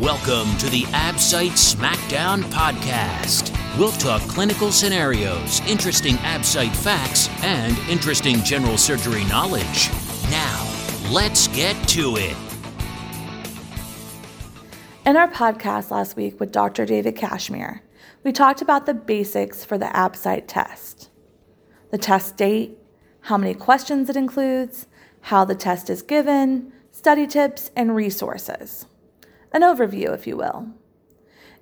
Welcome to the AbSite SmackDown podcast. We'll talk clinical scenarios, interesting AbSite facts, and interesting general surgery knowledge. Now, let's get to it. In our podcast last week with Dr. David Cashmere, we talked about the basics for the AbSite test the test date, how many questions it includes, how the test is given, study tips, and resources an overview, if you will.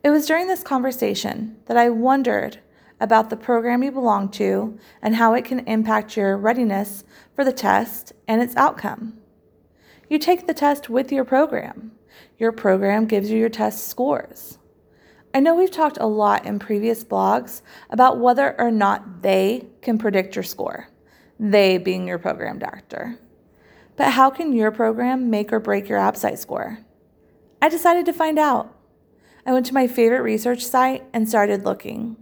It was during this conversation that I wondered about the program you belong to and how it can impact your readiness for the test and its outcome. You take the test with your program. Your program gives you your test scores. I know we've talked a lot in previous blogs about whether or not they can predict your score, they being your program doctor. But how can your program make or break your AbSite score? I decided to find out. I went to my favorite research site and started looking.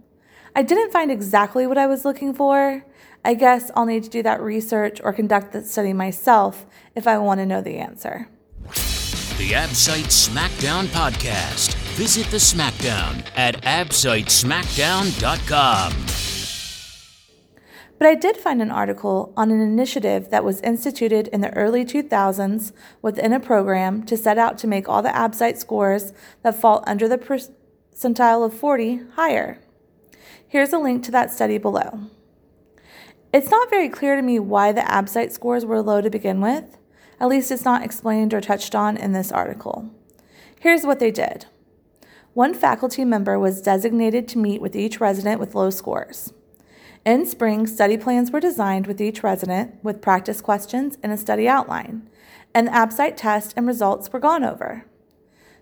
I didn't find exactly what I was looking for. I guess I'll need to do that research or conduct the study myself if I want to know the answer. The AbSite SmackDown podcast. Visit the SmackDown at absitesmackdown.com. But I did find an article on an initiative that was instituted in the early 2000s within a program to set out to make all the AbSite scores that fall under the percentile of 40 higher. Here's a link to that study below. It's not very clear to me why the AbSite scores were low to begin with. At least it's not explained or touched on in this article. Here's what they did. One faculty member was designated to meet with each resident with low scores. In spring, study plans were designed with each resident with practice questions and a study outline, and the AbSite test and results were gone over.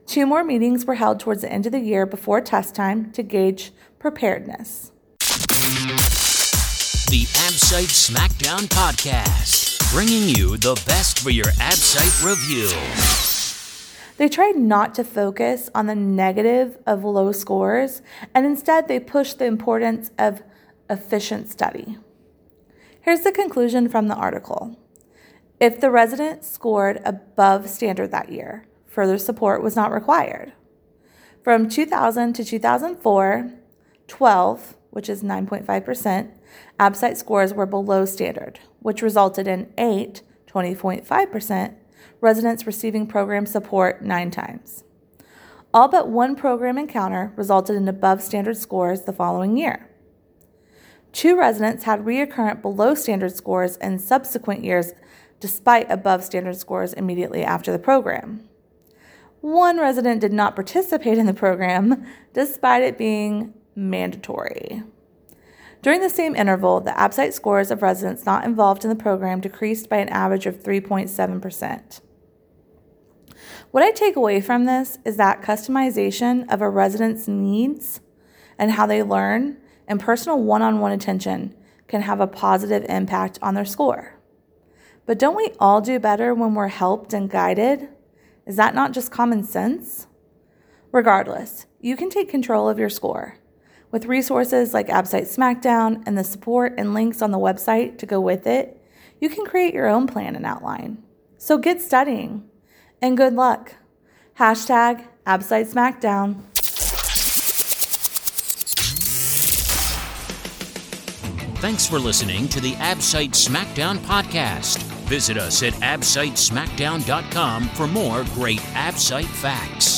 Two more meetings were held towards the end of the year before test time to gauge preparedness. The AbSite SmackDown Podcast, bringing you the best for your AbSite review. They tried not to focus on the negative of low scores, and instead they pushed the importance of efficient study. Here's the conclusion from the article. If the resident scored above standard that year, further support was not required. From 2000 to 2004, 12, which is 9.5%, AbSite scores were below standard, which resulted in 8, 20.5%, residents receiving program support nine times. All but one program encounter resulted in above standard scores the following year. Two residents had recurrent below standard scores in subsequent years despite above standard scores immediately after the program. One resident did not participate in the program despite it being mandatory. During the same interval, the AbSite scores of residents not involved in the program decreased by an average of 3.7%. What I take away from this is that customization of a resident's needs and how they learn and personal one on one attention can have a positive impact on their score. But don't we all do better when we're helped and guided? Is that not just common sense? Regardless, you can take control of your score. With resources like AbSite SmackDown and the support and links on the website to go with it, you can create your own plan and outline. So get studying and good luck. Hashtag AbSite SmackDown. Thanks for listening to the AbSite SmackDown podcast. Visit us at absitesmackdown.com for more great AbSite facts.